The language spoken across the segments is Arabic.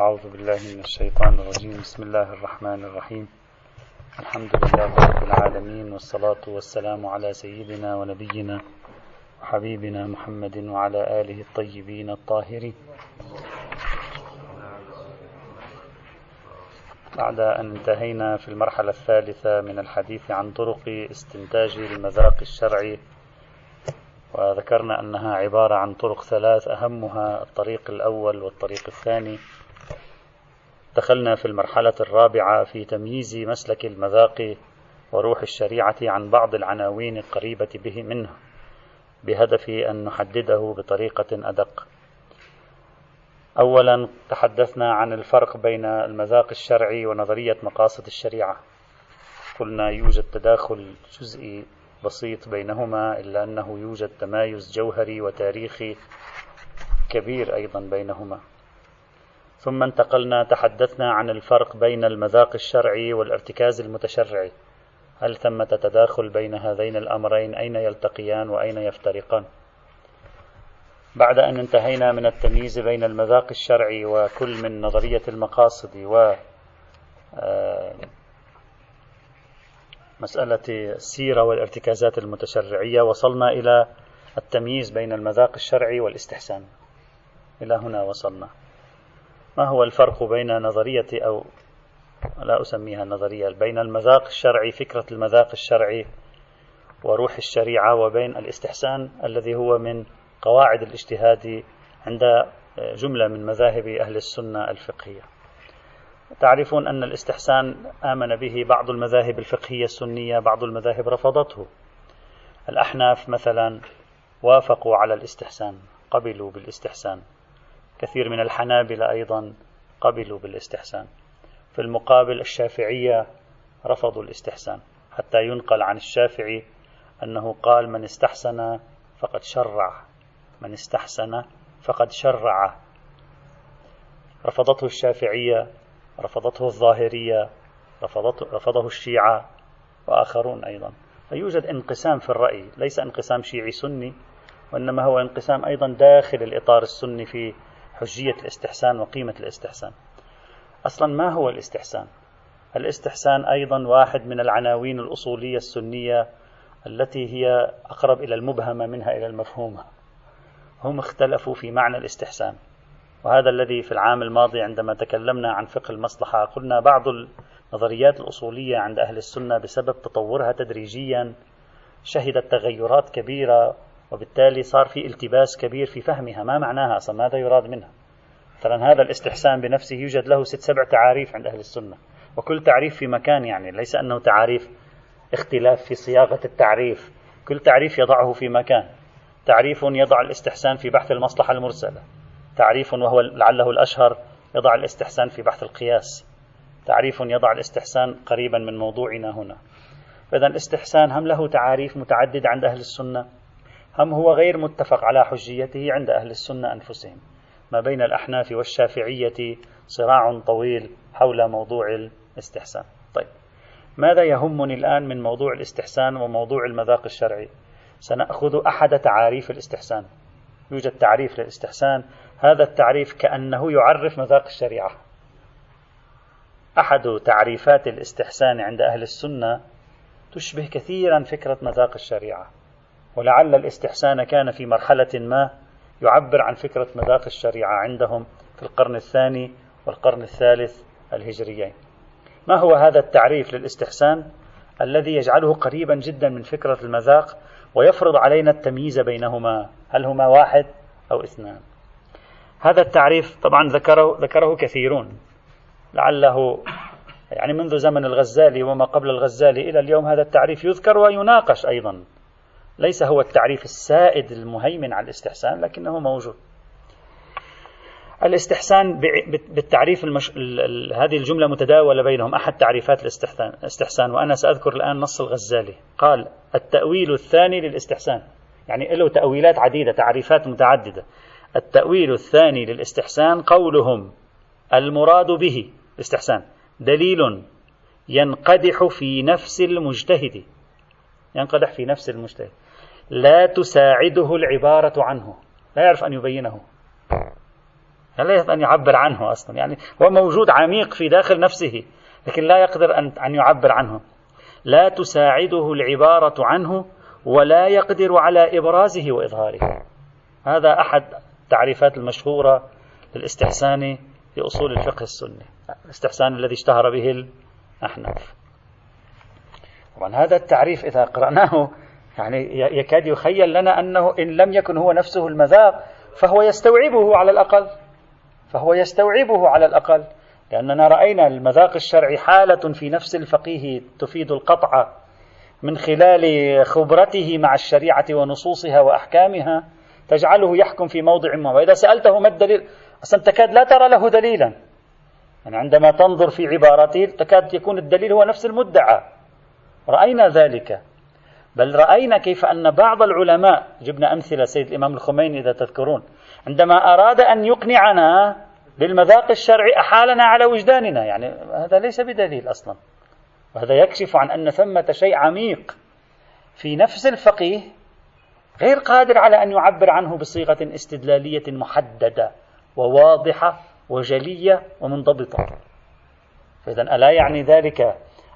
أعوذ بالله من الشيطان الرجيم. بسم الله الرحمن الرحيم. الحمد لله رب العالمين والصلاة والسلام على سيدنا ونبينا وحبيبنا محمد وعلى آله الطيبين الطاهرين. بعد أن انتهينا في المرحلة الثالثة من الحديث عن طرق استنتاج المذاق الشرعي وذكرنا أنها عبارة عن طرق ثلاث أهمها الطريق الأول والطريق الثاني. دخلنا في المرحلة الرابعة في تمييز مسلك المذاق وروح الشريعة عن بعض العناوين القريبة به منه بهدف أن نحدده بطريقة أدق. أولا تحدثنا عن الفرق بين المذاق الشرعي ونظرية مقاصد الشريعة. قلنا يوجد تداخل جزئي بسيط بينهما إلا أنه يوجد تمايز جوهري وتاريخي كبير أيضا بينهما. ثم انتقلنا تحدثنا عن الفرق بين المذاق الشرعي والارتكاز المتشرعي. هل ثمة تداخل بين هذين الأمرين؟ أين يلتقيان وأين يفترقان؟ بعد أن انتهينا من التمييز بين المذاق الشرعي وكل من نظرية المقاصد و آه، مسألة السيرة والارتكازات المتشرعية وصلنا إلى التمييز بين المذاق الشرعي والاستحسان. إلى هنا وصلنا. ما هو الفرق بين نظرية أو لا أسميها نظرية بين المذاق الشرعي فكرة المذاق الشرعي وروح الشريعة وبين الاستحسان الذي هو من قواعد الاجتهاد عند جملة من مذاهب أهل السنة الفقهية. تعرفون أن الاستحسان آمن به بعض المذاهب الفقهية السنية بعض المذاهب رفضته. الأحناف مثلا وافقوا على الاستحسان قبلوا بالاستحسان. كثير من الحنابلة أيضا قبلوا بالاستحسان. في المقابل الشافعية رفضوا الاستحسان حتى ينقل عن الشافعي أنه قال من استحسن فقد شرع من استحسن فقد شرع. رفضته الشافعية رفضته الظاهرية رفضته رفضه الشيعة وآخرون أيضا. فيوجد انقسام في الرأي ليس انقسام شيعي سني وإنما هو انقسام أيضا داخل الإطار السني في حجية الاستحسان وقيمة الاستحسان. أصلا ما هو الاستحسان؟ الاستحسان أيضا واحد من العناوين الأصولية السنية التي هي أقرب إلى المبهمة منها إلى المفهومة. هم اختلفوا في معنى الاستحسان. وهذا الذي في العام الماضي عندما تكلمنا عن فقه المصلحة قلنا بعض النظريات الأصولية عند أهل السنة بسبب تطورها تدريجيا شهدت تغيرات كبيرة وبالتالي صار في التباس كبير في فهمها ما معناها أصلا ماذا يراد منها؟ مثلا هذا الاستحسان بنفسه يوجد له ست سبع تعاريف عند أهل السنة وكل تعريف في مكان يعني ليس أنه تعاريف اختلاف في صياغة التعريف كل تعريف يضعه في مكان تعريف يضع الاستحسان في بحث المصلحة المرسلة تعريف وهو لعله الأشهر يضع الاستحسان في بحث القياس تعريف يضع الاستحسان قريبا من موضوعنا هنا. فإذا الاستحسان هم له تعاريف متعددة عند أهل السنة هم هو غير متفق على حجيته عند أهل السنة أنفسهم؟ ما بين الأحناف والشافعية صراع طويل حول موضوع الاستحسان. طيب ماذا يهمني الآن من موضوع الاستحسان وموضوع المذاق الشرعي؟ سنأخذ أحد تعاريف الاستحسان. يوجد تعريف للاستحسان هذا التعريف كأنه يعرف مذاق الشريعة. أحد تعريفات الاستحسان عند أهل السنة تشبه كثيرا فكرة مذاق الشريعة. ولعل الاستحسان كان في مرحلة ما يعبر عن فكرة مذاق الشريعة عندهم في القرن الثاني والقرن الثالث الهجريين. ما هو هذا التعريف للاستحسان الذي يجعله قريبا جدا من فكرة المذاق ويفرض علينا التمييز بينهما، هل هما واحد أو اثنان؟ هذا التعريف طبعا ذكره ذكره كثيرون لعله يعني منذ زمن الغزالي وما قبل الغزالي إلى اليوم هذا التعريف يذكر ويناقش أيضا ليس هو التعريف السائد المهيمن على الاستحسان لكنه موجود. الاستحسان بالتعريف المش... هذه الجملة متداولة بينهم. أحد تعريفات الاستحسان وأنا سأذكر الآن نص الغزالي. قال التأويل الثاني للاستحسان. يعني له تأويلات عديدة تعريفات متعددة. التأويل الثاني للاستحسان قولهم المراد به الاستحسان. دليل ينقدح في نفس المجتهد. ينقدح في نفس المجتهد. لا تساعده العبارة عنه. لا يعرف أن يبينه. لا يستطيع أن يعبر عنه أصلا. يعني هو موجود عميق في داخل نفسه لكن لا يقدر أن أن يعبر عنه. لا تساعده العبارة عنه ولا يقدر على إبرازه وإظهاره. هذا أحد التعريفات المشهورة للاستحسان في أصول الفقه السني. الاستحسان الذي اشتهر به الأحناف. طبعا هذا التعريف إذا قرأناه يعني يكاد يخيل لنا أنه إن لم يكن هو نفسه المذاق فهو يستوعبه على الأقل. فهو يستوعبه على الأقل. لأننا رأينا المذاق الشرعي حالة في نفس الفقيه تفيد القطع من خلال خبرته مع الشريعة ونصوصها وأحكامها تجعله يحكم في موضع ما. وإذا سألته ما الدليل أصلا تكاد لا ترى له دليلا. يعني عندما تنظر في عبارته تكاد يكون الدليل هو نفس المدعى. رأينا ذلك. بل رأينا كيف أن بعض العلماء جبنا أمثلة سيد الإمام الخميني إذا تذكرون عندما أراد أن يقنعنا بالمذاق الشرعي أحالنا على وجداننا يعني هذا ليس بدليل أصلا وهذا يكشف عن أن ثمة شيء عميق في نفس الفقيه غير قادر على أن يعبر عنه بصيغة استدلالية محددة وواضحة وجلية ومنضبطة. فإذا ألا يعني ذلك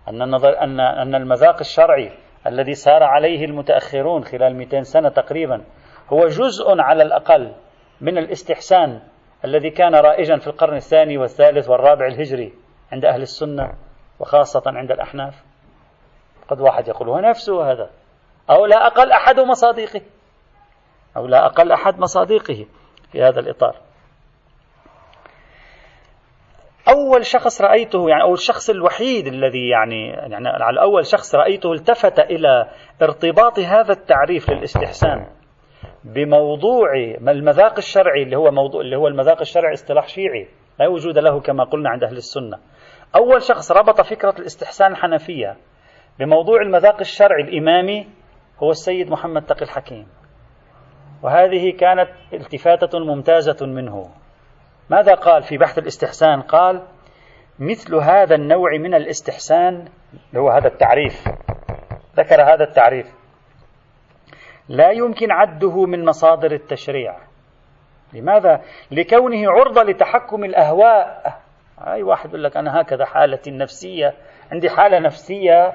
أن, النظر أن, أن المذاق الشرعي الذي سار عليه المتأخرون خلال 200 سنة تقريبا هو جزء على الأقل من الاستحسان الذي كان رائجا في القرن الثاني والثالث والرابع الهجري عند أهل السنة وخاصة عند الأحناف. قد واحد يقول هو نفسه هذا أو لا أقل أحد مصادقه أو لا أقل أحد مصادقه في هذا الإطار. أول شخص رأيته يعني أو الشخص الوحيد الذي يعني يعني على أول شخص رأيته التفت إلى ارتباط هذا التعريف للاستحسان بموضوع المذاق الشرعي اللي هو موضوع اللي هو المذاق الشرعي اصطلاح شيعي لا وجود له كما قلنا عند أهل السنة. أول شخص ربط فكرة الاستحسان الحنفية بموضوع المذاق الشرعي الإمامي هو السيد محمد تقي الحكيم. وهذه كانت التفاتة ممتازة منه. ماذا قال في بحث الاستحسان؟ قال مثل هذا النوع من الاستحسان اللي هو هذا التعريف. ذكر هذا التعريف. لا يمكن عده من مصادر التشريع. لماذا؟ لكونه عرضة لتحكم الأهواء. أي واحد يقول لك أنا هكذا حالتي النفسية عندي حالة نفسية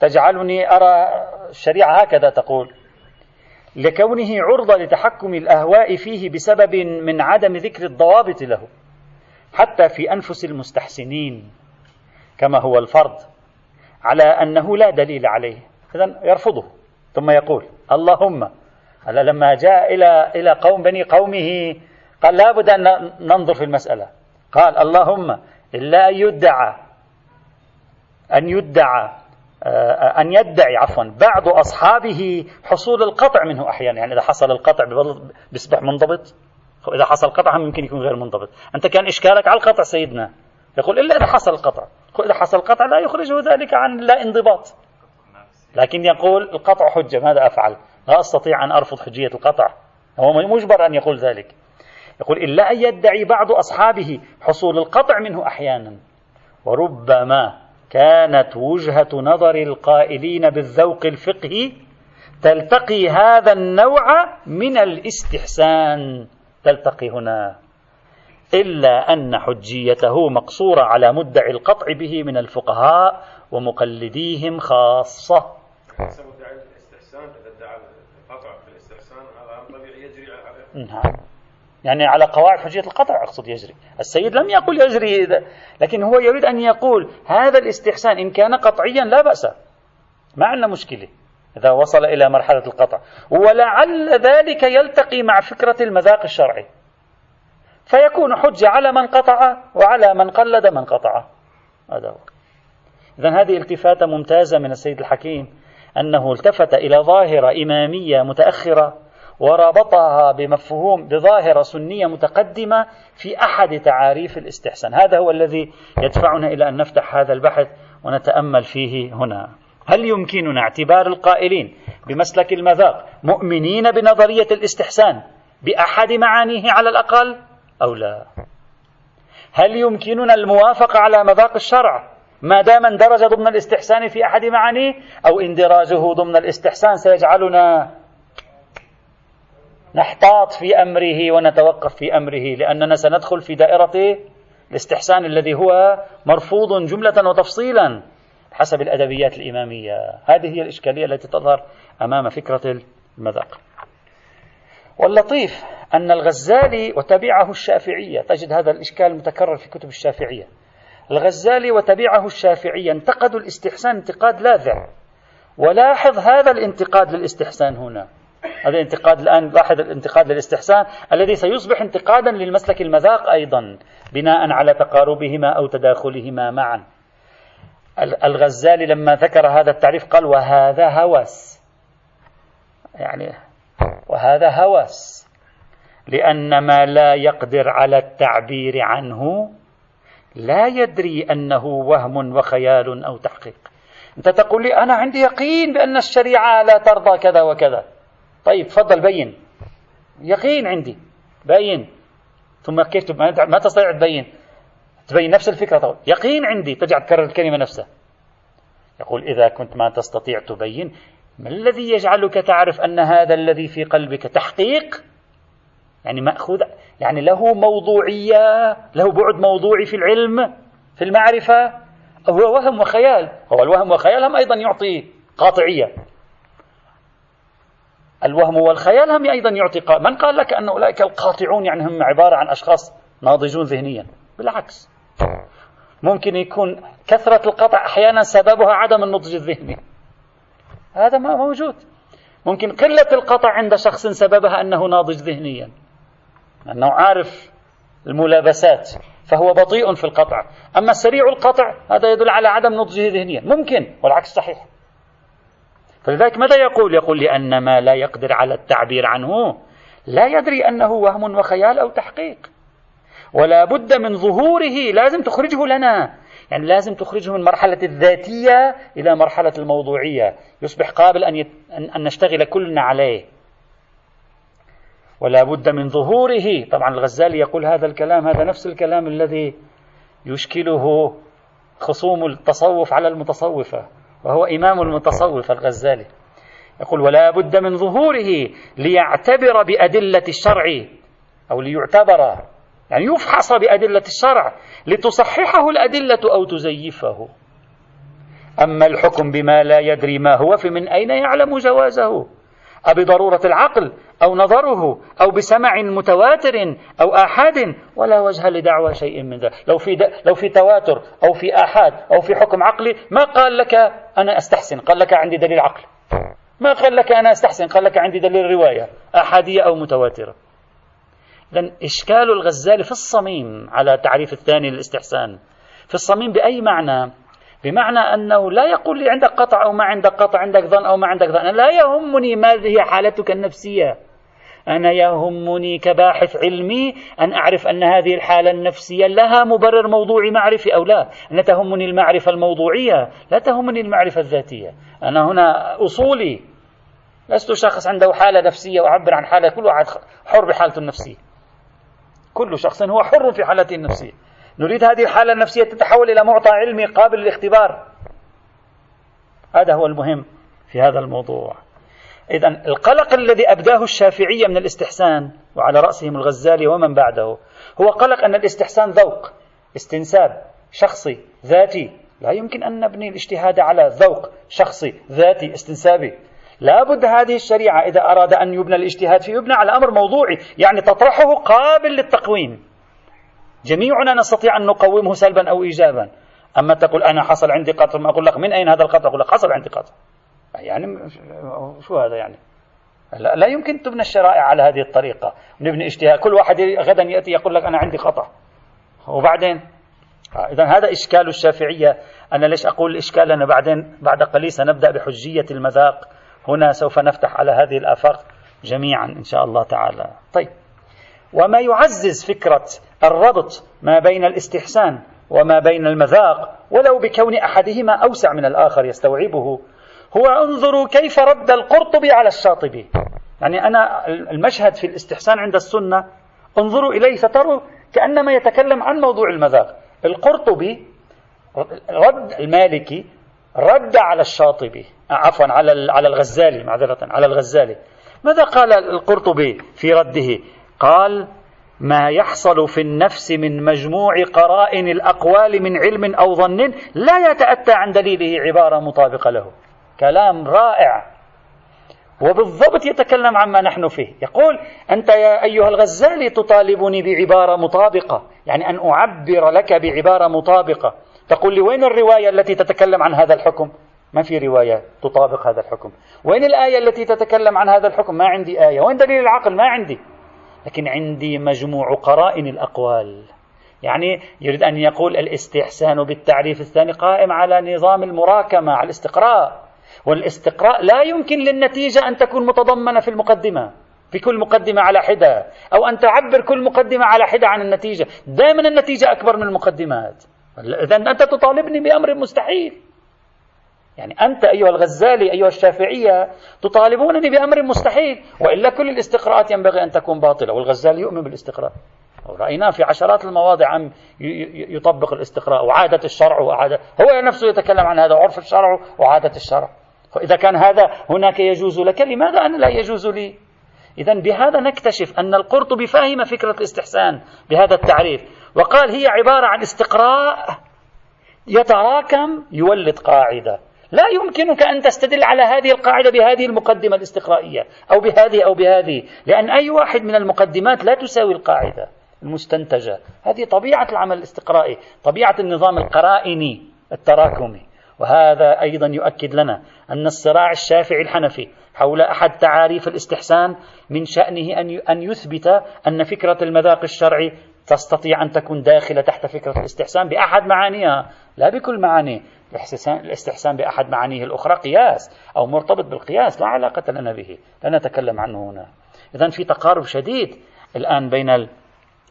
تجعلني أرى الشريعة هكذا تقول. لكونه عرضة لتحكم الأهواء فيه بسبب من عدم ذكر الضوابط له حتى في أنفس المستحسنين كما هو الفرض على أنه لا دليل عليه. إذا يرفضه ثم يقول اللهم هلا لما جاء إلى إلى قوم بني قومه قال لابد أن ننظر في المسألة. قال اللهم إلا أن يدعى أن يدعى أن يدعي عفوا بعض أصحابه حصول القطع منه أحيانا. يعني إذا حصل القطع بيصبح منضبط. إذا حصل قطع هم يمكن يكون غير منضبط. أنت كان إشكالك على القطع سيدنا. يقول إلا إذا حصل القطع. إذا حصل القطع لا يخرجه ذلك عن لا انضباط. لكن يقول القطع حجة ماذا أفعل؟ لا أستطيع أن أرفض حجية القطع. هو مجبر أن يقول ذلك. يقول إلا أن يدعي بعض أصحابه حصول القطع منه أحيانا. وربما كانت وجهة نظر القائلين بالذوق الفقهي تلتقي هذا النوع من الاستحسان. تلتقي هنا. إلا أن حجيته مقصورة على مدعي القطع به من الفقهاء ومقلديهم خاصة. نعم. يعني على قواعد حجية القطع أقصد يجري. السيد لم يقل يجري لكن هو يريد أن يقول هذا الاستحسان إن كان قطعيا لا بأس. ما عندنا مشكلة إذا وصل إلى مرحلة القطع. ولعل ذلك يلتقي مع فكرة المذاق الشرعي. فيكون حجة على من قطع وعلى من قلد من قطع. هذا هو. إذا هذه التفاتة ممتازة من السيد الحكيم أنه التفت إلى ظاهرة إمامية متأخرة ورابطها بمفهوم بظاهرة سنية متقدمة في أحد تعاريف الاستحسان. هذا هو الذي يدفعنا إلى أن نفتح هذا البحث ونتأمل فيه هنا. هل يمكننا اعتبار القائلين بمسلك المذاق مؤمنين بنظرية الاستحسان بأحد معانيه على الأقل أو لا؟ هل يمكننا الموافقة على مذاق الشرع ما دام اندرج ضمن الاستحسان في أحد معانيه أو اندراجه ضمن الاستحسان سيجعلنا نحتاط في أمره ونتوقف في أمره لأننا سندخل في دائرة الاستحسان الذي هو مرفوض جملة وتفصيلا حسب الأدبيات الإمامية. هذه هي الإشكالية التي تظهر أمام فكرة المذاق. واللطيف أن الغزالي وتبعه الشافعية تجد هذا الإشكال متكرر في كتب الشافعية. الغزالي وتبعه الشافعية انتقدوا الاستحسان انتقاد لاذع. ولاحظ هذا الانتقاد للاستحسان هنا. هذا الانتقاد الآن لاحظ الانتقاد للاستحسان الذي سيصبح انتقادا للمسلك المذاق أيضا بناء على تقاربهما أو تداخلهما معا. الغزالي لما ذكر هذا التعريف قال وهذا هوس. يعني وهذا هوس. لأن ما لا يقدر على التعبير عنه لا يدري أنه وهم وخيال أو تحقيق. أنت تقول لي أنا عندي يقين بأن الشريعة لا ترضى كذا وكذا. طيب تفضل بين. يقين عندي. بين. ثم كيف ما تستطيع تبين؟ تبين نفس الفكرة طبعا. يقين عندي ترجع تكرر الكلمة نفسها. يقول إذا كنت ما تستطيع تبين ما الذي يجعلك تعرف أن هذا الذي في قلبك تحقيق؟ يعني مأخوذ يعني له موضوعية له بعد موضوعي في العلم في المعرفة. هو وهم وخيال. هو الوهم والخيال هم أيضا يعطي قاطعية. الوهم والخيال هم أيضا يعطي قا... من قال لك أن أولئك القاطعون يعني هم عبارة عن أشخاص ناضجون ذهنيا؟ بالعكس. ممكن يكون كثرة القطع أحيانا سببها عدم النضج الذهني. هذا ما موجود. ممكن قلة القطع عند شخص سببها أنه ناضج ذهنيا. أنه عارف الملابسات فهو بطيء في القطع. أما سريع القطع هذا يدل على عدم نضجه ذهنيا. ممكن والعكس صحيح. فلذلك ماذا يقول؟ يقول لأن ما لا يقدر على التعبير عنه لا يدري أنه وهم وخيال أو تحقيق. ولا بد من ظهوره لازم تخرجه لنا. يعني لازم تخرجه من مرحلة الذاتية إلى مرحلة الموضوعية. يصبح قابل أن, يت... أن نشتغل كلنا عليه. ولا بد من ظهوره. طبعا الغزالي يقول هذا الكلام هذا نفس الكلام الذي يشكله خصوم التصوف على المتصوفة. وهو إمام المتصوف الغزالي. يقول ولا بد من ظهوره ليعتبر بأدلة الشرع أو ليعتبر يعني يفحص بأدلة الشرع لتصححه الأدلة أو تزيفه. أما الحكم بما لا يدري ما هو فمن أين يعلم جوازه؟ أبضرورة العقل أو نظره أو بسمع متواتر أو آحاد ولا وجه لدعوى شيء من ذلك. لو في, لو في تواتر أو في آحاد أو في حكم عقلي ما قال لك أنا أستحسن؟ قال لك عندي دليل عقلي. ما قال لك أنا أستحسن؟ قال لك عندي دليل رواية أحادية أو متواترة. إذا إشكال الغزالي في الصميم على تعريف الثاني للاستحسان. في الصميم بأي معنى؟ بمعنى أنه لا يقول لي عندك قطع أو ما عندك قطع عندك ظن أو ما عندك ظن. لا يهمني ما هي حالتك النفسية. أنا يهمني كباحث علمي أن أعرف أن هذه الحالة النفسية لها مبرر موضوعي معرفي أو لا. أن تهمني المعرفة الموضوعية لا تهمني المعرفة الذاتية. أنا هنا أصولي. لست شخص عنده حالة نفسية وأعبر عن حالة كل واحد حر بحالته النفسية. كل شخص هو حر في حالته النفسية. نريد هذه الحالة النفسية تتحول إلى معطى علمي قابل للاختبار. هذا هو المهم في هذا الموضوع. إذا القلق الذي أبداه الشافعية من الاستحسان وعلى رأسهم الغزالي ومن بعده هو قلق أن الاستحسان ذوق استنساب شخصي ذاتي. لا يمكن أن نبني الاجتهاد على ذوق شخصي ذاتي استنسابي. لا بد هذه الشريعة إذا أراد أن يبنى الاجتهاد فيه يبنى على أمر موضوعي يعني تطرحه قابل للتقويم. جميعنا نستطيع أن نقومه سلبا أو إيجابا. أما تقول أنا حصل عندي قطر ما أقول لك من أين هذا القطر؟ أقول لك حصل عندي قطر. يعني شو هذا يعني؟ لا, لا يمكن تبنى الشرائع على هذه الطريقة. نبني اجتهاد. كل واحد غدا يأتي يقول لك أنا عندي خطأ. وبعدين؟ إذا هذا إشكال الشافعية. أنا ليش أقول الإشكال أنا بعدين بعد قليل سنبدأ بحجية المذاق. هنا سوف نفتح على هذه الآفاق جميعا إن شاء الله تعالى. طيب. وما يعزز فكرة الربط ما بين الاستحسان وما بين المذاق ولو بكون أحدهما أوسع من الآخر يستوعبه هو انظروا كيف رد القرطبي على الشاطبي. يعني أنا المشهد في الاستحسان عند السنة انظروا إليه فتروا كأنما يتكلم عن موضوع المذاق. القرطبي رد المالكي رد على الشاطبي عفوا على على الغزالي معذرة على الغزالي. ماذا قال القرطبي في رده؟ قال ما يحصل في النفس من مجموع قرائن الأقوال من علم أو ظن لا يتأتى عن دليله عبارة مطابقة له. كلام رائع. وبالضبط يتكلم عما نحن فيه. يقول أنت يا أيها الغزالي تطالبني بعبارة مطابقة. يعني أن أعبر لك بعبارة مطابقة. تقول لي وين الرواية التي تتكلم عن هذا الحكم؟ ما في رواية تطابق هذا الحكم. وين الآية التي تتكلم عن هذا الحكم؟ ما عندي آية. وين دليل العقل؟ ما عندي. لكن عندي مجموع قرائن الأقوال. يعني يريد أن يقول الإستحسان بالتعريف الثاني قائم على نظام المراكمة على الاستقراء. والاستقراء لا يمكن للنتيجة أن تكون متضمنة في المقدمة في كل مقدمة على حدة أو أن تعبر كل مقدمة على حدة عن النتيجة. دائما النتيجة أكبر من المقدمات. إذا أنت تطالبني بأمر مستحيل. يعني أنت أيها الغزالي أيها الشافعية تطالبونني بأمر مستحيل. وإلا كل الاستقراءات ينبغي أن تكون باطلة والغزالي يؤمن بالاستقراء. رأيناه في عشرات المواضع عم يطبق الاستقراء وعادة الشرع وعادة هو نفسه يتكلم عن هذا عرف الشرع وعادة الشرع. فإذا كان هذا هناك يجوز لك لماذا أنا لا يجوز لي؟ إذا بهذا نكتشف أن القرطبي فهم فكرة الاستحسان بهذا التعريف وقال هي عبارة عن استقراء يتراكم يولد قاعدة. لا يمكنك أن تستدل على هذه القاعدة بهذه المقدمة الاستقرائية أو بهذه أو بهذه لأن أي واحد من المقدمات لا تساوي القاعدة المستنتجة. هذه طبيعة العمل الاستقرائي طبيعة النظام القرائني التراكمي. وهذا أيضا يؤكد لنا أن الصراع الشافعي الحنفي حول أحد تعاريف الاستحسان من شأنه أن يثبت أن فكرة المذاق الشرعي تستطيع أن تكون داخلة تحت فكرة الاستحسان بأحد معانيها لا بكل معانيه الاستحسان بأحد معانيه الأخرى قياس أو مرتبط بالقياس لا علاقة لنا به لا نتكلم عنه هنا. إذا في تقارب شديد الآن بين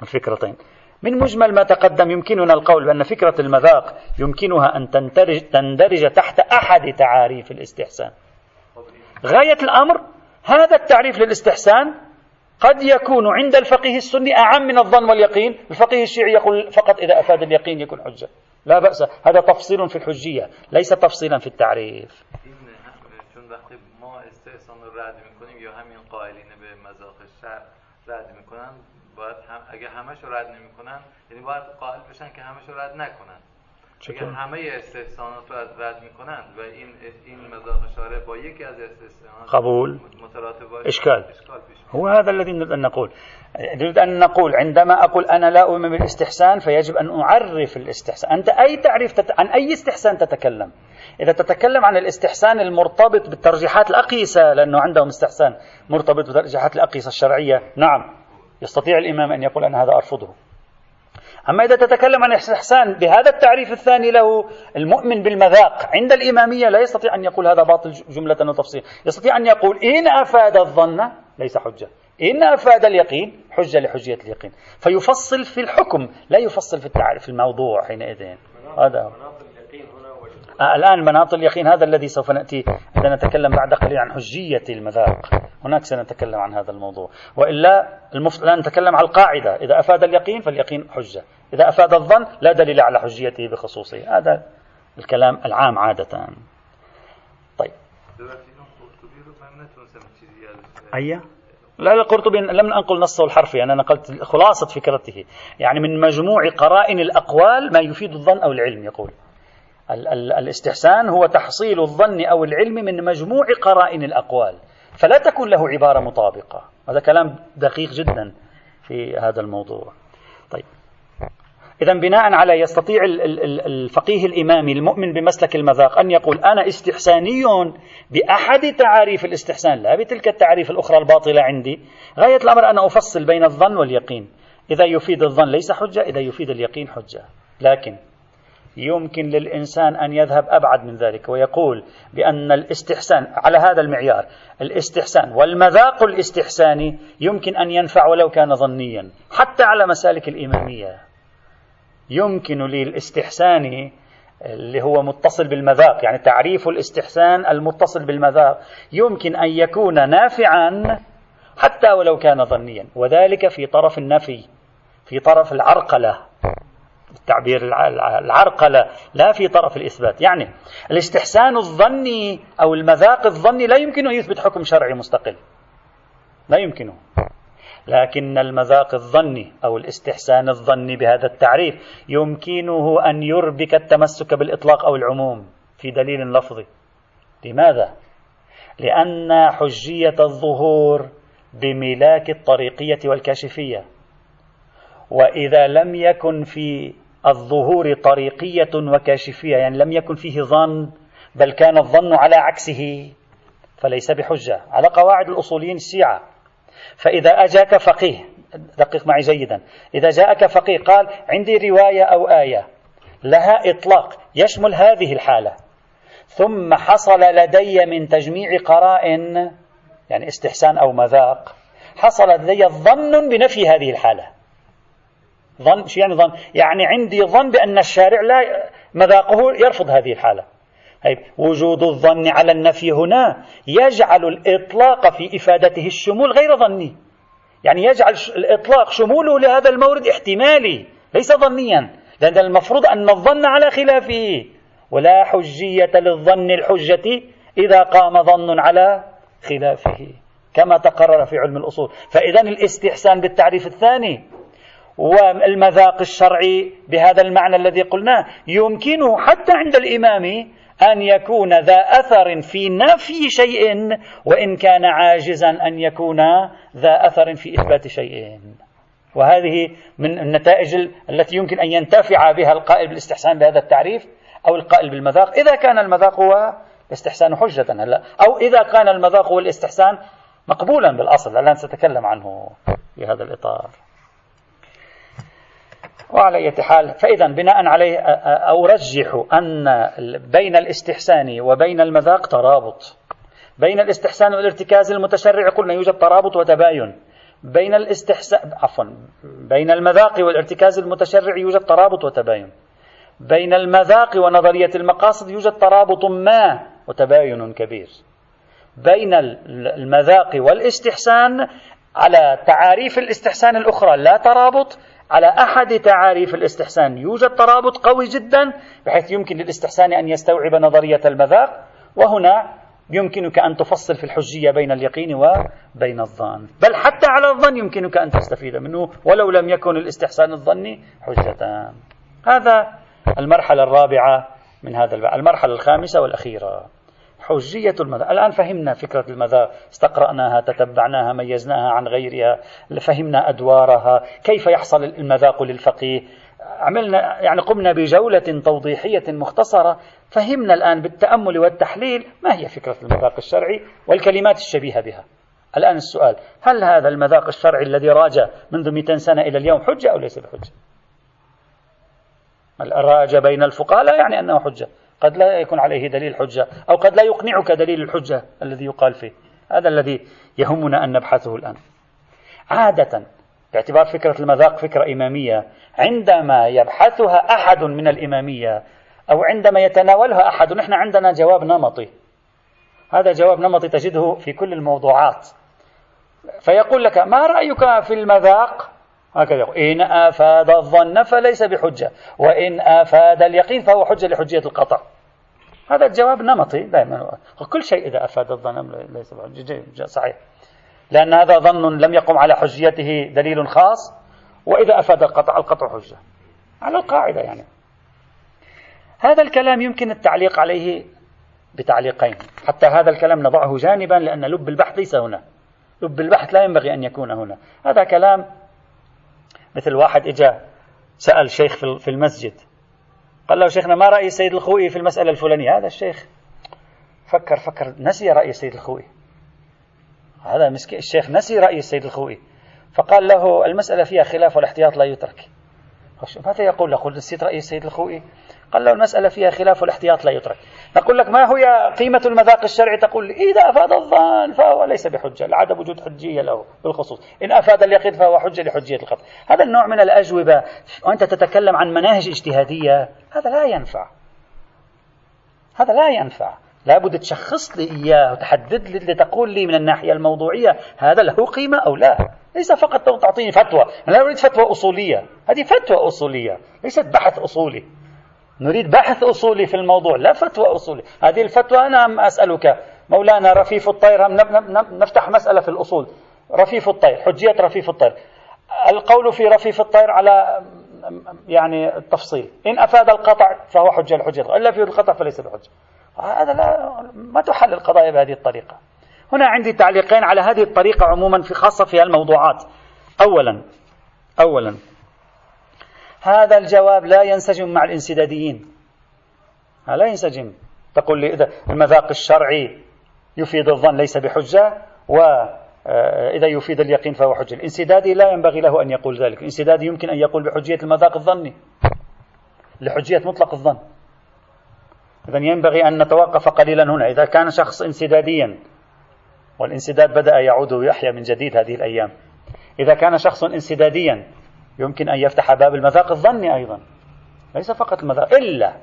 الفكرتين. من مجمل ما تقدم يمكننا القول بأن فكرة المذاق يمكنها أن تندرج, تندرج تحت أحد تعاريف الاستحسان. غاية الأمر هذا التعريف للاستحسان قد يكون عند الفقيه السني أعم من الظن واليقين. الفقيه الشيعي يقول فقط إذا أفاد اليقين يكون حجة. لا بأس هذا تفصيل في الحجية ليس تفصيلا في التعريف. باید هم اگه همش رو رد نمیکنن یعنی باید قائل بشن که همش رو رد نکنن. اگر همه استحسانات رو رد میکنن و این این مذاق شارع با یکی از استحسانات قبول؟ اشكال هو هذا الذي نريد أن نقول. نريد أن نقول عندما أقول أنا لا أؤمن بالإستحسان فيجب أن أعرف الإستحسان. أنت أي تعريف تت... عن أي استحسان تتكلم؟ إذا تتكلم عن الإستحسان المرتبط بالترجيحات الأقيسة لأنه عندهم استحسان مرتبط بالترجيحات الأقيسة الشرعية. نعم. يستطيع الإمام أن يقول أنا هذا أرفضه. أما إذا تتكلم عن الإحسان بهذا التعريف الثاني له المؤمن بالمذاق عند الإمامية لا يستطيع أن يقول هذا باطل جملة وتفصيل. يستطيع أن يقول إن أفاد الظن ليس حجة. إن أفاد اليقين حجة لحجية اليقين. فيفصل في الحكم لا يفصل في التعريف في الموضوع حينئذ. هذا آه الآن مناط اليقين هذا الذي سوف نأتي عندما نتكلم بعد قليل عن حجية المذاق. هناك سنتكلم عن هذا الموضوع. وإلا المفروض الآن نتكلم عن القاعدة. إذا أفاد اليقين فاليقين حجة. إذا أفاد الظن لا دليل على حجيته بخصوصه. هذا الكلام العام عادة. طيب. أيه؟ لا القرطبي لم أنقل نصه الحرفي. أنا نقلت خلاصة فكرته. يعني من مجموع قرائن الأقوال ما يفيد الظن أو العلم يقول. الاستحسان هو تحصيل الظن أو العلم من مجموع قرائن الأقوال. فلا تكون له عبارة مطابقة. هذا كلام دقيق جدا في هذا الموضوع. طيب. إذا بناء على يستطيع الفقيه الإمامي المؤمن بمسلك المذاق أن يقول أنا استحساني بأحد تعاريف الاستحسان لا بتلك التعاريف الأخرى الباطلة عندي. غاية الأمر أنا أفصل بين الظن واليقين. إذا يفيد الظن ليس حجة إذا يفيد اليقين حجة. لكن يمكن للإنسان أن يذهب أبعد من ذلك ويقول بأن الاستحسان على هذا المعيار الاستحسان والمذاق الاستحساني يمكن أن ينفع ولو كان ظنيا حتى على مسالك الإمامية يمكن للاستحسان اللي هو متصل بالمذاق يعني تعريف الاستحسان المتصل بالمذاق يمكن أن يكون نافعا حتى ولو كان ظنيا وذلك في طرف النفي في طرف العرقلة. التعبير العرقلة لا في طرف الإثبات. يعني الاستحسان الظني أو المذاق الظني لا يمكن أن يثبت حكم شرعي مستقل. لا يمكنه. لكن المذاق الظني أو الاستحسان الظني بهذا التعريف يمكنه أن يربك التمسك بالإطلاق أو العموم في دليل لفظي. لماذا؟ لأن حجية الظهور بملاك الطريقية والكاشفية. وإذا لم يكن في الظهور طريقية وكاشفية يعني لم يكن فيه ظن بل كان الظن على عكسه فليس بحجة. على قواعد الأصوليين الشيعة. فإذا أجاك فقيه دقق معي جيدا. إذا جاءك فقيه قال عندي رواية أو آية لها إطلاق يشمل هذه الحالة. ثم حصل لدي من تجميع قرائن يعني استحسان أو مذاق حصل لدي ظن بنفي هذه الحالة. ظن شو يعني ظن؟ يعني عندي ظن بأن الشارع لا مذاقه يرفض هذه الحالة. طيب وجود الظن على النفي هنا يجعل الإطلاق في إفادته الشمول غير ظني. يعني يجعل الإطلاق شموله لهذا المورد احتمالي ليس ظنيا. لأن المفروض أن الظن على خلافه. ولا حجية للظن الحجة إذا قام ظن على خلافه كما تقرر في علم الأصول. فإذا الاستحسان بالتعريف الثاني والمذاق الشرعي بهذا المعنى الذي قلناه. يمكنه حتى عند الإمام أن يكون ذا أثر في نفي شيء وإن كان عاجزا أن يكون ذا أثر في إثبات شيء. وهذه من النتائج التي يمكن أن ينتفع بها القائل بالاستحسان بهذا التعريف أو القائل بالمذاق. إذا كان المذاق هو الاستحسان حجة هلا أو إذا كان المذاق هو الاستحسان مقبولا بالأصل. الآن سأتكلم عنه في هذا الإطار. وعلى أي حال فإذا بناء عليه أرجح أن بين الاستحسان وبين المذاق ترابط. بين الاستحسان والارتكاز المتشرع قلنا يوجد ترابط وتباين. بين الاستحسان عفوا بين المذاق والارتكاز المتشرع يوجد ترابط وتباين. بين المذاق ونظرية المقاصد يوجد ترابط ما وتباين كبير. بين المذاق والاستحسان على تعاريف الاستحسان الأخرى لا ترابط على أحد تعاريف الاستحسان. يوجد ترابط قوي جدا بحيث يمكن للاستحسان أن يستوعب نظرية المذاق وهنا يمكنك أن تفصل في الحجية بين اليقين وبين الظن. بل حتى على الظن يمكنك أن تستفيد منه ولو لم يكن الاستحسان الظني حجة. هذا المرحلة الرابعة من هذا المرحلة الخامسة والأخيرة. حجية المذاق الآن فهمنا فكرة المذاق استقرأناها تتبعناها ميزناها عن غيرها فهمنا أدوارها. كيف يحصل المذاق للفقيه؟ عملنا يعني قمنا بجولة توضيحية مختصرة. فهمنا الآن بالتأمل والتحليل ما هي فكرة المذاق الشرعي والكلمات الشبيهة بها. الآن السؤال هل هذا المذاق الشرعي الذي راج منذ 200 سنة إلى اليوم حجة أو ليس بحجة؟ الراج بين الفقهاء لا يعني أنه حجة. قد لا يكون عليه دليل حجة أو قد لا يقنعك دليل الحجة الذي يقال فيه. هذا الذي يهمنا أن نبحثه الآن. عادة باعتبار فكرة المذاق فكرة إمامية عندما يبحثها أحد من الإمامية أو عندما يتناولها أحد نحن عندنا جواب نمطي. هذا جواب نمطي تجده في كل الموضوعات. فيقول لك ما رأيك في المذاق؟ هكذا يقول إن أفاد الظن فليس بحجة وإن أفاد اليقين فهو حجة لحجية القطع. هذا الجواب نمطي دائما. كل شيء إذا أفاد الظن ليس بحجة. صحيح. لأن هذا ظن لم يقم على حجيته دليل خاص وإذا أفاد القطع القطع حجة. على القاعدة يعني. هذا الكلام يمكن التعليق عليه بتعليقين. حتى هذا الكلام نضعه جانبا لأن لب البحث ليس هنا. لب البحث لا ينبغي أن يكون هنا. هذا كلام مثل واحد إجا سأل شيخ في المسجد. قال له شيخنا ما رأي السيد الخوئي في المسألة الفلانية؟ هذا الشيخ فكر فكر نسي رأي السيد الخوئي. هذا مسكين الشيخ نسي رأي السيد الخوئي. فقال له المسألة فيها خلاف والاحتياط لا يترك. ماذا يقول؟ له نسيت رأي السيد الخوئي. قال له المسألة فيها خلاف والاحتياط لا يترك. نقول لك ما هي قيمة المذاق الشرعي؟ تقول إذا أفاد الظن فهو ليس بحجة لعدم وجود حجية له بالخصوص. إن أفاد اليقين فهو حجة لحجية القطع هذا النوع من الأجوبة. وأنت تتكلم عن مناهج اجتهادية هذا لا ينفع. هذا لا ينفع. لابد تشخص لي إياه وتحدد لي تقول لي من الناحية الموضوعية هذا له قيمة أو لا. ليس فقط تعطيني فتوى. أنا لا أريد فتوى أصولية. هذه فتوى أصولية ليست بحث أصولي. نريد بحث أصولي في الموضوع لا فتوى أصولي. هذه الفتوى أنا أسألك. مولانا رفيف الطير نفتح مسألة في الأصول. رفيف الطير حجية رفيف الطير. القول في رفيف الطير على يعني التفصيل. إن أفاد القطع فهو حجة الحجة إلا في القطع فليس بحجة. هذا لا ما تحل القضايا بهذه الطريقة. هنا عندي تعليقين على هذه الطريقة عموما في خاصة في الموضوعات. أولا أولا هذا الجواب لا ينسجم مع الانسداديين. لا ينسجم. تقول لي إذا المذاق الشرعي يفيد الظن ليس بحجة وإذا يفيد اليقين فهو حجة. الانسدادي لا ينبغي له أن يقول ذلك. الانسدادي يمكن أن يقول بحجية المذاق الظني لحجية مطلق الظن. إذا ينبغي أن نتوقف قليلا هنا. إذا كان شخص انسداديا والانسداد بدأ يعود ويحيا من جديد هذه الأيام. إذا كان شخص انسداديا يمكن أن يفتح باب المذاق الظني أيضا. ليس فقط المذاق إلا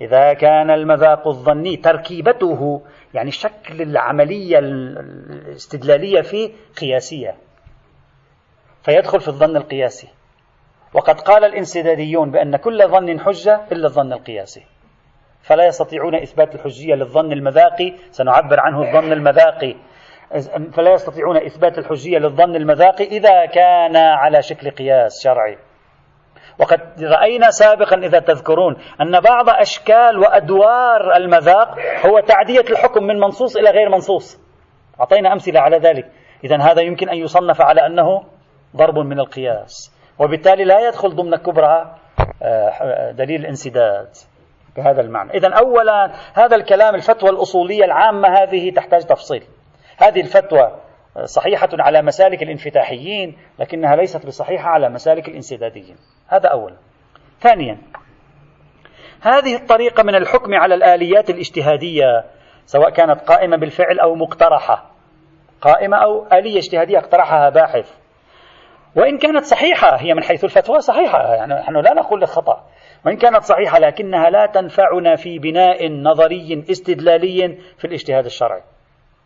إذا كان المذاق الظني تركيبته يعني شكل العملية الاستدلالية فيه قياسية. فيدخل في الظن القياسي. وقد قال الانسداديون بأن كل ظن حجة إلا الظن القياسي. فلا يستطيعون إثبات الحجية للظن المذاقي. سنعبر عنه الظن المذاقي. فلا يستطيعون إثبات الحجية للظن المذاقي إذا كان على شكل قياس شرعي. وقد رأينا سابقا إذا تذكرون أن بعض أشكال وأدوار المذاق هو تعدية الحكم من منصوص إلى غير منصوص. أعطينا أمثلة على ذلك. إذا هذا يمكن أن يصنف على أنه ضرب من القياس. وبالتالي لا يدخل ضمن كبرى آه، دليل الانسداد بهذا المعنى. إذا أولا هذا الكلام الفتوى الأصولية العامة هذه تحتاج تفصيل. هذه الفتوى صحيحة على مسالك الانفتاحيين لكنها ليست بصحيحة على مسالك الانسداديين. هذا أولا ثانيا هذه الطريقة من الحكم على الآليات الاجتهادية سواء كانت قائمة بالفعل أو مقترحة. قائمة أو آلية اجتهادية اقترحها باحث. وإن كانت صحيحة هي من حيث الفتوى صحيحة يعني نحن لا نقول للخطأ وإن كانت صحيحة لكنها لا تنفعنا في بناء نظري استدلالي في الاجتهاد الشرعي.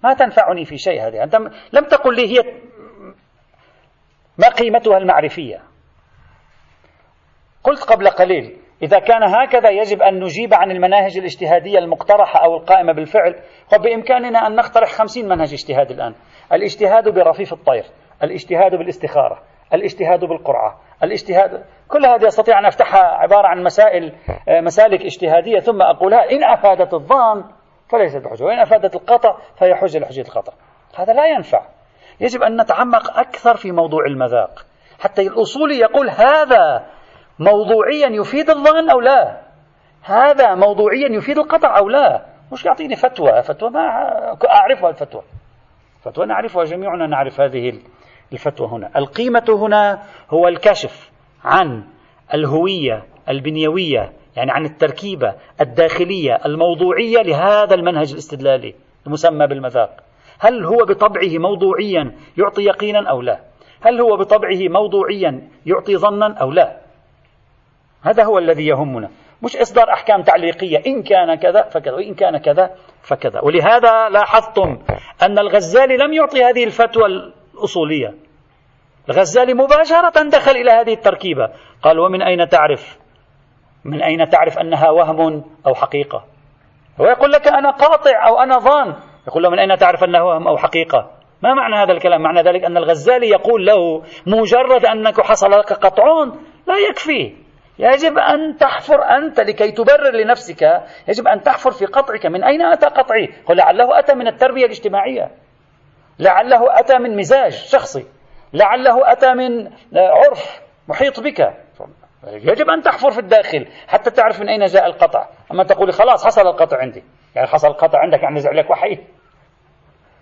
ما تنفعني في شيء هذه. أنت لم تقل لي هي ما قيمتها المعرفية. قلت قبل قليل إذا كان هكذا يجب أن نجيب عن المناهج الاجتهادية المقترحة أو القائمة بالفعل. وبإمكاننا أن نقترح خمسين منهج اجتهاد الآن. الاجتهاد برفيف الطير الاجتهاد بالاستخارة الاجتهاد بالقرعة الاجتهاد كل هذه أستطيع أن أفتحها عبارة عن مسائل مسالك اجتهادية. ثم أقولها إن أفادت الظن فليست بحجة. وإن أفادت القطع فهي حجة لحجة القطع. هذا لا ينفع. يجب أن نتعمق أكثر في موضوع المذاق. حتى الأصولي يقول هذا موضوعيا يفيد الظن أو لا. هذا موضوعيا يفيد القطع أو لا. مش يعطيني فتوى. فتوى ما أعرفها الفتوى. فتوى نعرفها جميعنا نعرف هذه الفتوى هنا. القيمة هنا هو الكشف عن الهوية البنيوية يعني عن التركيبة الداخلية الموضوعية لهذا المنهج الاستدلالي المسمى بالمذاق. هل هو بطبعه موضوعيا يعطي يقينا أو لا؟ هل هو بطبعه موضوعيا يعطي ظنا أو لا؟ هذا هو الذي يهمنا. مش إصدار أحكام تعليقية. إن كان كذا فكذا وإن كان كذا فكذا. ولهذا لاحظتم أن الغزالي لم يعطي هذه الفتوى الأصولية. الغزالي مباشرة دخل إلى هذه التركيبة. قال ومن أين تعرف من أين تعرف أنها وهم أو حقيقة؟ هو يقول لك أنا قاطع أو أنا ظان. يقول له من أين تعرف أنه وهم أو حقيقة؟ ما معنى هذا الكلام؟ معنى ذلك أن الغزالي يقول له مجرد أنك حصل لك قطع لا يكفي. يجب أن تحفر أنت لكي تبرر لنفسك. يجب أن تحفر في قطعك. من أين أتى قطعي؟ قل لعله أتى من التربية الاجتماعية. لعله أتى من مزاج شخصي. لعله أتى من عرف محيط بك. يجب أن تحفر في الداخل حتى تعرف من أين جاء القطع. أما تقول خلاص حصل القطع عندي. يعني حصل القطع عندك يعني نزل لك وحي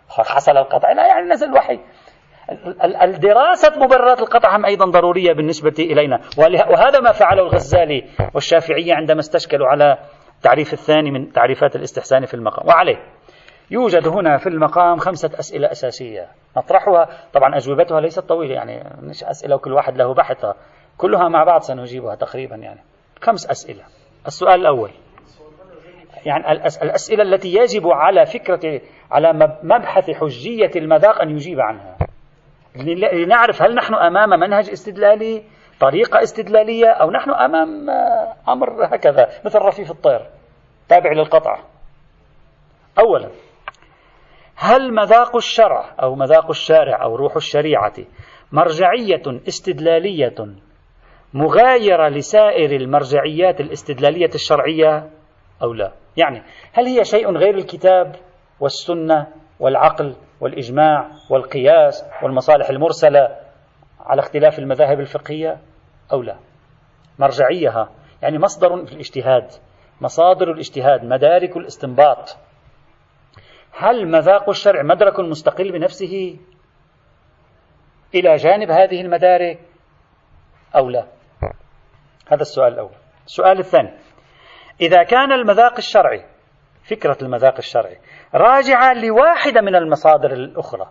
حصل القطع. لا يعني نزل وحي الدراسة مبررات القطع هم أيضا ضرورية بالنسبة إلينا. وهذا ما فعله الغزالي والشافعية عندما استشكلوا على التعريف الثاني من تعريفات الاستحسان في المقام. وعليه. يوجد هنا في المقام خمسة أسئلة أساسية. نطرحها طبعا أجوبتها ليست طويلة يعني مش أسئلة وكل واحد له بحثها كلها مع بعض سنجيبها تقريبا يعني. خمس أسئلة؟ السؤال الأول. يعني الأسئلة التي يجب على فكرة على مبحث حجية المذاق أن يجيب عنها. لنعرف هل نحن أمام منهج استدلالي طريقة استدلالية أو نحن أمام أمر هكذا مثل رفيف الطير تابع للقطع. أولا هل مذاق الشرع أو مذاق الشارع أو روح الشريعة مرجعية استدلالية مغايرة لسائر المرجعيات الاستدلالية الشرعية أو لا؟ يعني هل هي شيء غير الكتاب والسنة والعقل والإجماع والقياس والمصالح المرسلة على اختلاف المذاهب الفقهية أو لا؟ مرجعيها يعني مصدر في الاجتهاد مصادر الاجتهاد مدارك الاستنباط. هل مذاق الشرع مدرك مستقل بنفسه إلى جانب هذه المدارك أو لا؟ هذا السؤال الأول. السؤال الثاني. إذا كان المذاق الشرعي فكرة المذاق الشرعي راجعة لواحدة من المصادر الأخرى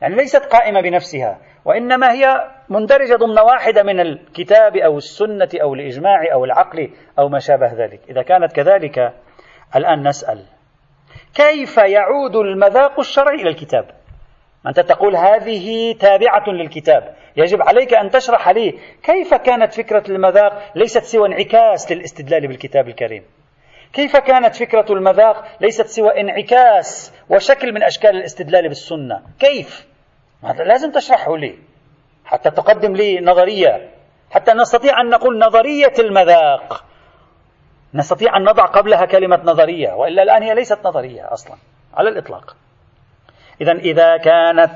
يعني ليست قائمة بنفسها وإنما هي مندرجة ضمن واحدة من الكتاب أو السنة أو الإجماع أو العقل أو ما شابه ذلك. إذا كانت كذلك الآن نسأل كيف يعود المذاق الشرعي إلى الكتاب؟ أنت تقول هذه تابعة للكتاب. يجب عليك أن تشرح لي كيف كانت فكرة المذاق ليست سوى انعكاس للاستدلال بالكتاب الكريم. كيف كانت فكرة المذاق ليست سوى انعكاس وشكل من أشكال الاستدلال بالسنة؟ كيف؟ هذا لازم تشرحه لي. حتى تقدم لي نظرية. حتى نستطيع أن نقول نظرية المذاق. نستطيع أن نضع قبلها كلمة نظرية وإلا الآن هي ليست نظرية أصلا على الإطلاق. إذا إذا كانت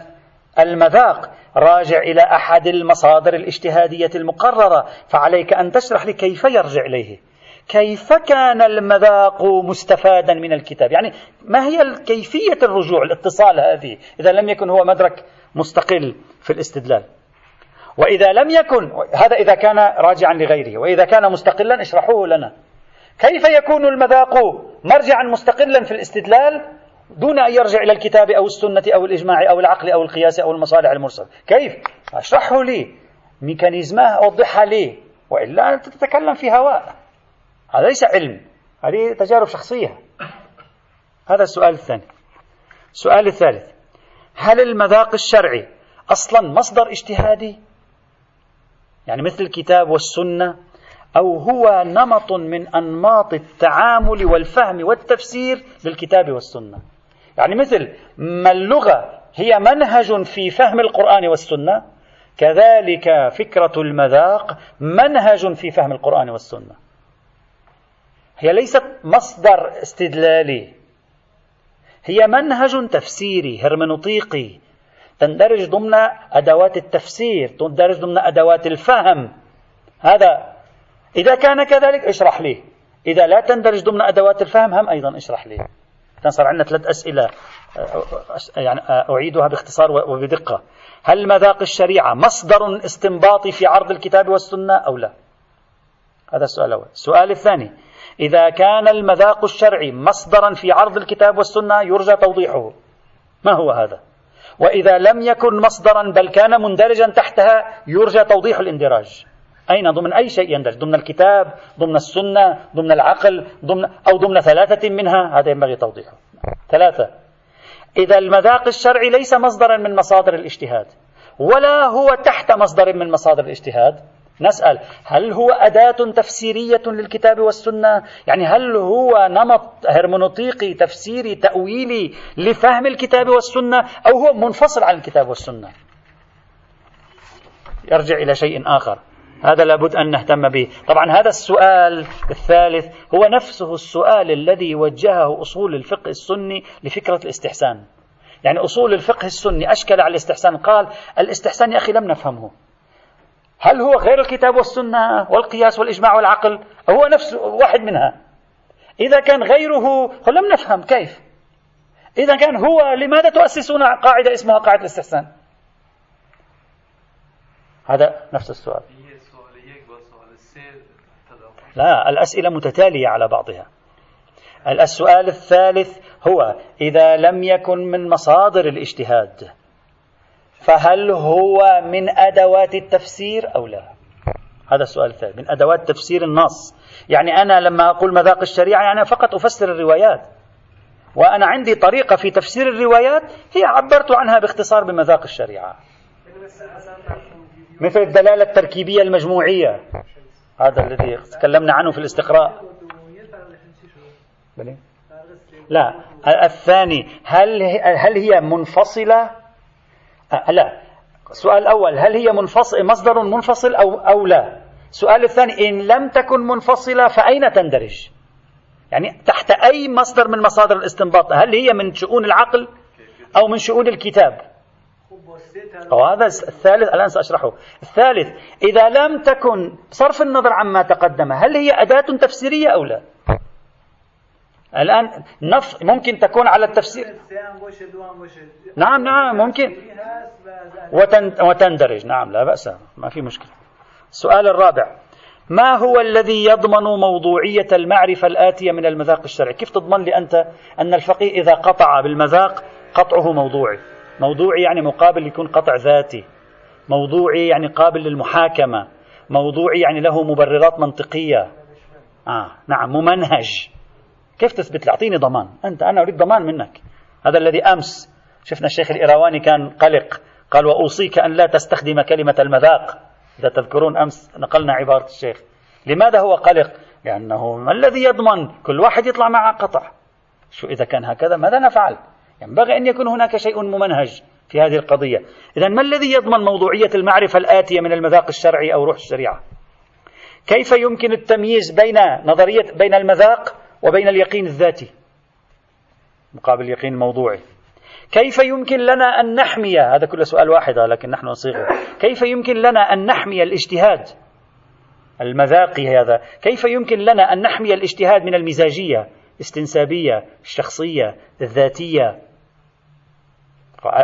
المذاق راجع إلى أحد المصادر الاجتهادية المقررة فعليك أن تشرح لي كيف يرجع إليه. كيف كان المذاق مستفادا من الكتاب؟ يعني ما هي كيفية الرجوع الاتصال هذه؟ إذا لم يكن هو مدرك مستقل في الاستدلال. وإذا لم يكن هذا إذا كان راجعا لغيره وإذا كان مستقلا اشرحوه لنا. كيف يكون المذاق مرجعا مستقلا في الاستدلال؟ دون أن يرجع إلى الكتاب أو السنة أو الإجماع أو العقل أو القياس أو المصالح المرسلة كيف؟ أشرحه لي. ميكانيزمه أوضحها لي. وإلا أنت تتكلم في هواء. هذا ليس علم. هذه تجارب شخصية. هذا السؤال الثاني. السؤال الثالث. هل المذاق الشرعي أصلا مصدر اجتهادي؟ يعني مثل الكتاب والسنة. أو هو نمط من أنماط التعامل والفهم والتفسير للكتاب والسنة. يعني مثل ما اللغة هي منهج في فهم القرآن والسنة كذلك فكرة المذاق منهج في فهم القرآن والسنة. هي ليست مصدر استدلالي. هي منهج تفسيري هرمنوطيقي. تندرج ضمن أدوات التفسير تندرج ضمن أدوات الفهم. هذا إذا كان كذلك اشرح لي. إذا لا تندرج ضمن أدوات الفهم هم أيضا اشرح لي. صار عندنا ثلاث أسئلة يعني أعيدها باختصار وبدقة. هل مذاق الشريعة مصدر استنباطي في عرض الكتاب والسنة أو لا؟ هذا السؤال الأول. السؤال الثاني إذا كان المذاق الشرعي مصدرا في عرض الكتاب والسنة يرجى توضيحه. ما هو هذا؟ وإذا لم يكن مصدرا بل كان مندرجا تحتها يرجى توضيح الإندراج. أين؟ ضمن أي شيء يندرج. ضمن الكتاب ضمن السنة ضمن العقل ضمن أو ضمن ثلاثة منها. هذا ينبغي توضيحه. ثلاثة. إذا المذاق الشرعي ليس مصدرا من مصادر الاجتهاد ولا هو تحت مصدر من مصادر الاجتهاد. نسأل هل هو أداة تفسيرية للكتاب والسنة؟ يعني هل هو نمط هرمونوطيقي تفسيري تأويلي لفهم الكتاب والسنة أو هو منفصل عن الكتاب والسنة؟ يرجع إلى شيء آخر. هذا لابد أن نهتم به. طبعا هذا السؤال الثالث هو نفسه السؤال الذي وجهه أصول الفقه السني لفكرة الاستحسان. يعني أصول الفقه السني أشكل على الاستحسان. قال الاستحسان يا أخي لم نفهمه. هل هو غير الكتاب والسنة والقياس والإجماع والعقل؟ هو نفس واحد منها. إذا كان غيره لم نفهم. كيف؟ إذا كان هو لماذا تؤسسون قاعدة اسمها قاعدة الاستحسان؟ هذا نفس السؤال. لا الأسئلة متتالية على بعضها. السؤال الثالث هو إذا لم يكن من مصادر الاجتهاد فهل هو من أدوات التفسير أو لا؟ هذا السؤال الثالث من أدوات تفسير النص. يعني أنا لما أقول مذاق الشريعة يعني فقط أفسر الروايات. وأنا عندي طريقة في تفسير الروايات هي عبرت عنها باختصار بمذاق الشريعة. مثل الدلالة التركيبية المجموعية. هذا الذي تكلمنا عنه في الاستقراء لا الثاني هل هل هي منفصلة؟ لا السؤال الأول هل هي منفصل مصدر منفصل أو أو لا؟ السؤال الثاني إن لم تكن منفصلة فأين تندرج؟ يعني تحت أي مصدر من مصادر الاستنباط هل هي من شؤون العقل أو من شؤون الكتاب وهذا الثالث الآن سأشرحه. الثالث إذا لم تكن بصرف النظر عما تقدم هل هي أداة تفسيرية أو لا؟ الآن نف ممكن تكون على التفسير. نعم نعم ممكن. وتندرج. نعم لا بأس ما في مشكلة. السؤال الرابع ما هو الذي يضمن موضوعية المعرفة الآتية من المذاق الشرعي؟ كيف تضمن لي أنت أن الفقيه إذا قطع بالمذاق قطعه موضوعي؟ موضوعي يعني مقابل يكون قطع ذاتي. موضوعي يعني قابل للمحاكمة. موضوعي يعني له مبررات منطقية. آه نعم ممنهج. كيف تثبت لي؟ أعطيني ضمان. أنت أنا أريد ضمان منك. هذا الذي أمس شفنا الشيخ الإيرواني كان قلق. قال وأوصيك أن لا تستخدم كلمة المذاق. إذا تذكرون أمس نقلنا عبارة الشيخ. لماذا هو قلق؟ لأنه ما الذي يضمن؟ كل واحد يطلع مع قطع. شو إذا كان هكذا؟ ماذا نفعل؟ ينبغي أن يكون هناك شيء ممنهج في هذه القضية. إذا ما الذي يضمن موضوعية المعرفة الآتية من المذاق الشرعي أو روح الشريعة؟ كيف يمكن التمييز بين نظرية بين المذاق وبين اليقين الذاتي؟ مقابل اليقين الموضوعي كيف يمكن لنا أن نحمي هذا كله سؤال واحد لكن نحن نصيغه. كيف يمكن لنا أن نحمي الاجتهاد المذاقي هذا؟ كيف يمكن لنا أن نحمي الاجتهاد من المزاجية الاستنسابية الشخصية الذاتية؟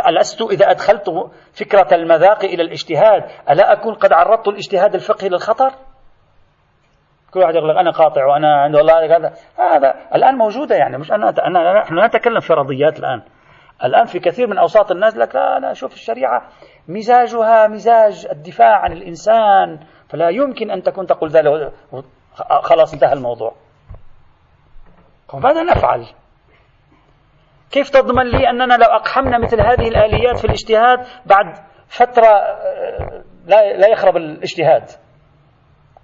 ألست إذا أدخلت فكرة المذاق إلى الاجتهاد ألا أكون قد عرضت الاجتهاد الفقهي للخطر؟ كل واحد يقول لك أنا قاطع وأنا عند الله هذا هذا الآن موجودة يعني مش أنا أنا نحن لا نتكلم فرضيات الآن. الآن في كثير من أوساط الناس لك لا لا شوف الشريعة مزاجها مزاج الدفاع عن الإنسان فلا يمكن أن تكون تقول ذلك. خلاص انتهى الموضوع. ماذا نفعل؟ كيف تضمن لي أننا لو أقحمنا مثل هذه الآليات في الاجتهاد بعد فترة آه، لا لا يخرب الاجتهاد؟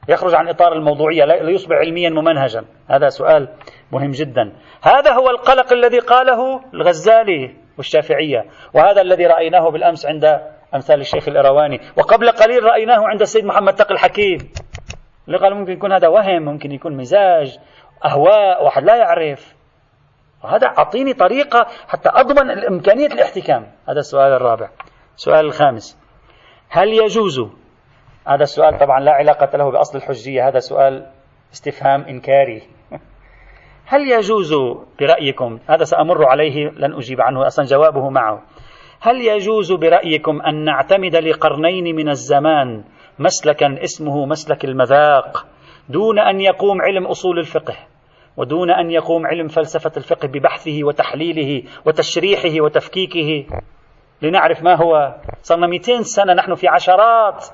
يخرج عن إطار الموضوعية لا يصبح علميا ممنهجا. هذا سؤال مهم جدا. هذا هو القلق الذي قاله الغزالي والشافعية وهذا الذي رأيناه بالأمس عند أمثال الشيخ الإرواني وقبل قليل رأيناه عند السيد محمد تقي الحكيم. اللي قال ممكن يكون هذا وهم ممكن يكون مزاج أهواء واحد لا يعرف. وهذا أعطيني طريقة حتى أضمن إمكانية الاحتكام. هذا السؤال الرابع. السؤال الخامس. هل يجوز؟ هذا السؤال طبعا لا علاقة له بأصل الحجية. هذا سؤال استفهام إنكاري. هل يجوز برأيكم؟ هذا سأمر عليه لن أجيب عنه أصلا جوابه معه. هل يجوز برأيكم أن نعتمد لقرنين من الزمان مسلكا اسمه مسلك المذاق دون أن يقوم علم أصول الفقه؟ ودون أن يقوم علم فلسفة الفقه ببحثه وتحليله وتشريحه وتفكيكه. لنعرف ما هو. صرنا 200 سنة نحن في عشرات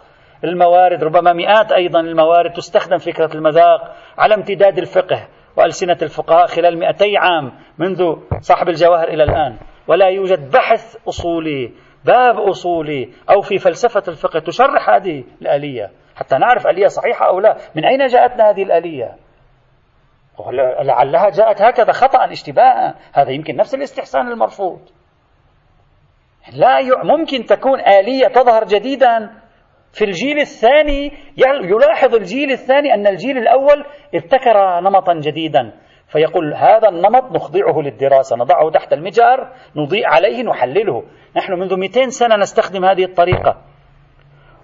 الموارد ربما مئات أيضا الموارد تستخدم فكرة المذاق على امتداد الفقه وألسنة الفقهاء خلال 200 عام منذ صاحب الجواهر إلى الآن. ولا يوجد بحث أصولي باب أصولي أو في فلسفة الفقه تشرح هذه الآلية. حتى نعرف آلية صحيحة أو لا. من أين جاءتنا هذه الآلية؟ لعلها جاءت هكذا خطأ اشتباها هذا يمكن نفس الاستحسان المرفوض. لا. ممكن تكون آلية تظهر جديدا في الجيل الثاني. يلاحظ الجيل الثاني أن الجيل الأول ابتكر نمطا جديدا. فيقول هذا النمط نخضعه للدراسة. نضعه تحت المجهر نضيء عليه نحلله. نحن منذ 200 سنة نستخدم هذه الطريقة.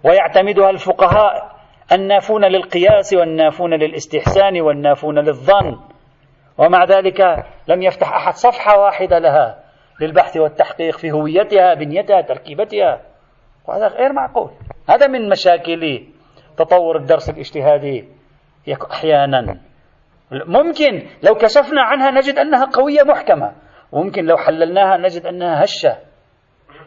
ويعتمدها الفقهاء النافون للقياس والنافون للاستحسان والنافون للظن. ومع ذلك لم يفتح أحد صفحة واحدة لها للبحث والتحقيق في هويتها بنيتها تركيبتها. وهذا غير معقول. هذا من مشاكل تطور الدرس الاجتهادي. أحيانا. ممكن لو كشفنا عنها نجد أنها قوية محكمة. وممكن لو حللناها نجد أنها هشة.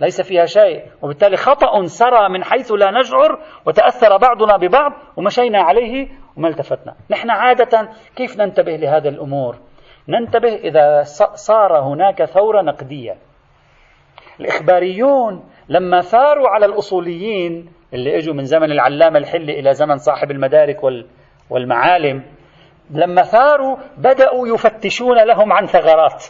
ليس فيها شيء. وبالتالي خطأ سرى من حيث لا نشعر وتأثر بعضنا ببعض ومشينا عليه وما التفتنا. نحن عادة كيف ننتبه لهذه الأمور؟ ننتبه إذا صار هناك ثورة نقدية. الإخباريون لما ثاروا على الأصوليين اللي إجوا من زمن العلامة الحلي إلى زمن صاحب المدارك والمعالم لما ثاروا بدأوا يفتشون لهم عن ثغرات.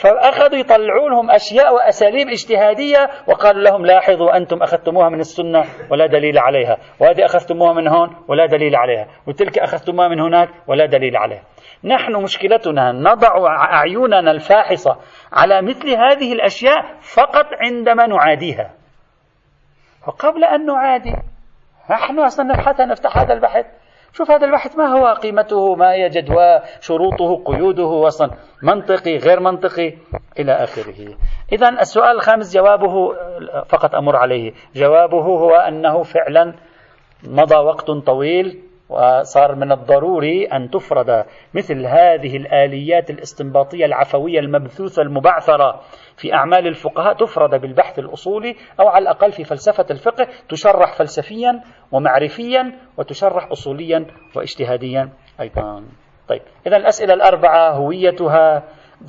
فأخذوا يطلعوا لهم أشياء وأساليب اجتهادية وقال لهم لاحظوا أنتم أخذتموها من السنة ولا دليل عليها وهذه أخذتموها من هون ولا دليل عليها وتلك أخذتموها من هناك ولا دليل عليها. نحن مشكلتنا نضع أعيننا الفاحصة على مثل هذه الأشياء فقط عندما نعاديها. وقبل أن نعادي نحن أصلا نبحث نفتح هذا البحث. شوف هذا البحث ما هو قيمته؟ ما هي جدواه شروطه؟ قيوده؟ أصلا منطقي؟ غير منطقي؟ إلى آخره. إذا السؤال الخامس جوابه فقط أمر عليه جوابه هو أنه فعلا مضى وقت طويل وصار من الضروري أن تفرض مثل هذه الآليات الاستنباطية العفوية المبثوثة المبعثرة في أعمال الفقهاء تفرض بالبحث الأصولي أو على الأقل في فلسفة الفقه تشرح فلسفيا ومعرفيا وتشرح أصوليا واجتهاديا أيضا. طيب إذا الأسئلة الأربعة هويتها.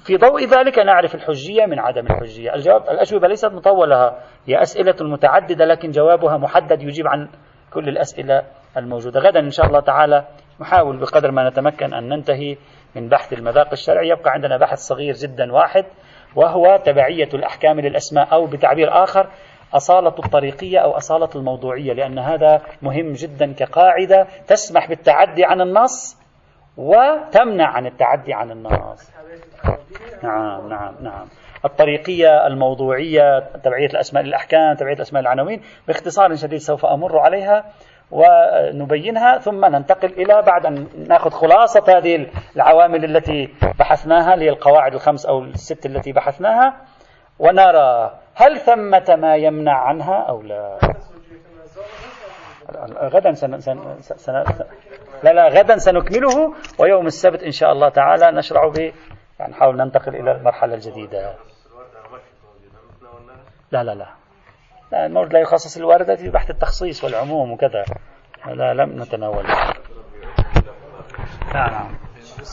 في ضوء ذلك نعرف الحجية من عدم الحجية. الجواب الأجوبة ليست مطولة هي أسئلة متعددة لكن جوابها محدد يجيب عن كل الأسئلة. الموجودة. غدا إن شاء الله تعالى نحاول بقدر ما نتمكن أن ننتهي من بحث المذاق الشرعي. يبقى عندنا بحث صغير جدا واحد وهو تبعية الأحكام للأسماء أو بتعبير آخر أصالة الطريقية أو أصالة الموضوعية لأن هذا مهم جدا كقاعدة تسمح بالتعدي عن النص وتمنع عن التعدي عن النص. نعم نعم نعم. الطريقية الموضوعية تبعية الأسماء للأحكام تبعية الأسماء للعناوين باختصار شديد سوف أمر عليها. ونبينها ثم ننتقل إلى بعد أن نأخذ خلاصة هذه العوامل التي بحثناها اللي هي القواعد الخمس أو الست التي بحثناها. ونرى هل ثمة ما يمنع عنها أو لا؟ غدا سن سن سن لا لا غدا سنكمله ويوم السبت إن شاء الله تعالى نشرع به. يعني نحاول ننتقل إلى المرحلة الجديدة. لا لا لا. لا المورد لا يخصص الواردة في بحث التخصيص والعموم وكذا. لا لم نتناول. نعم.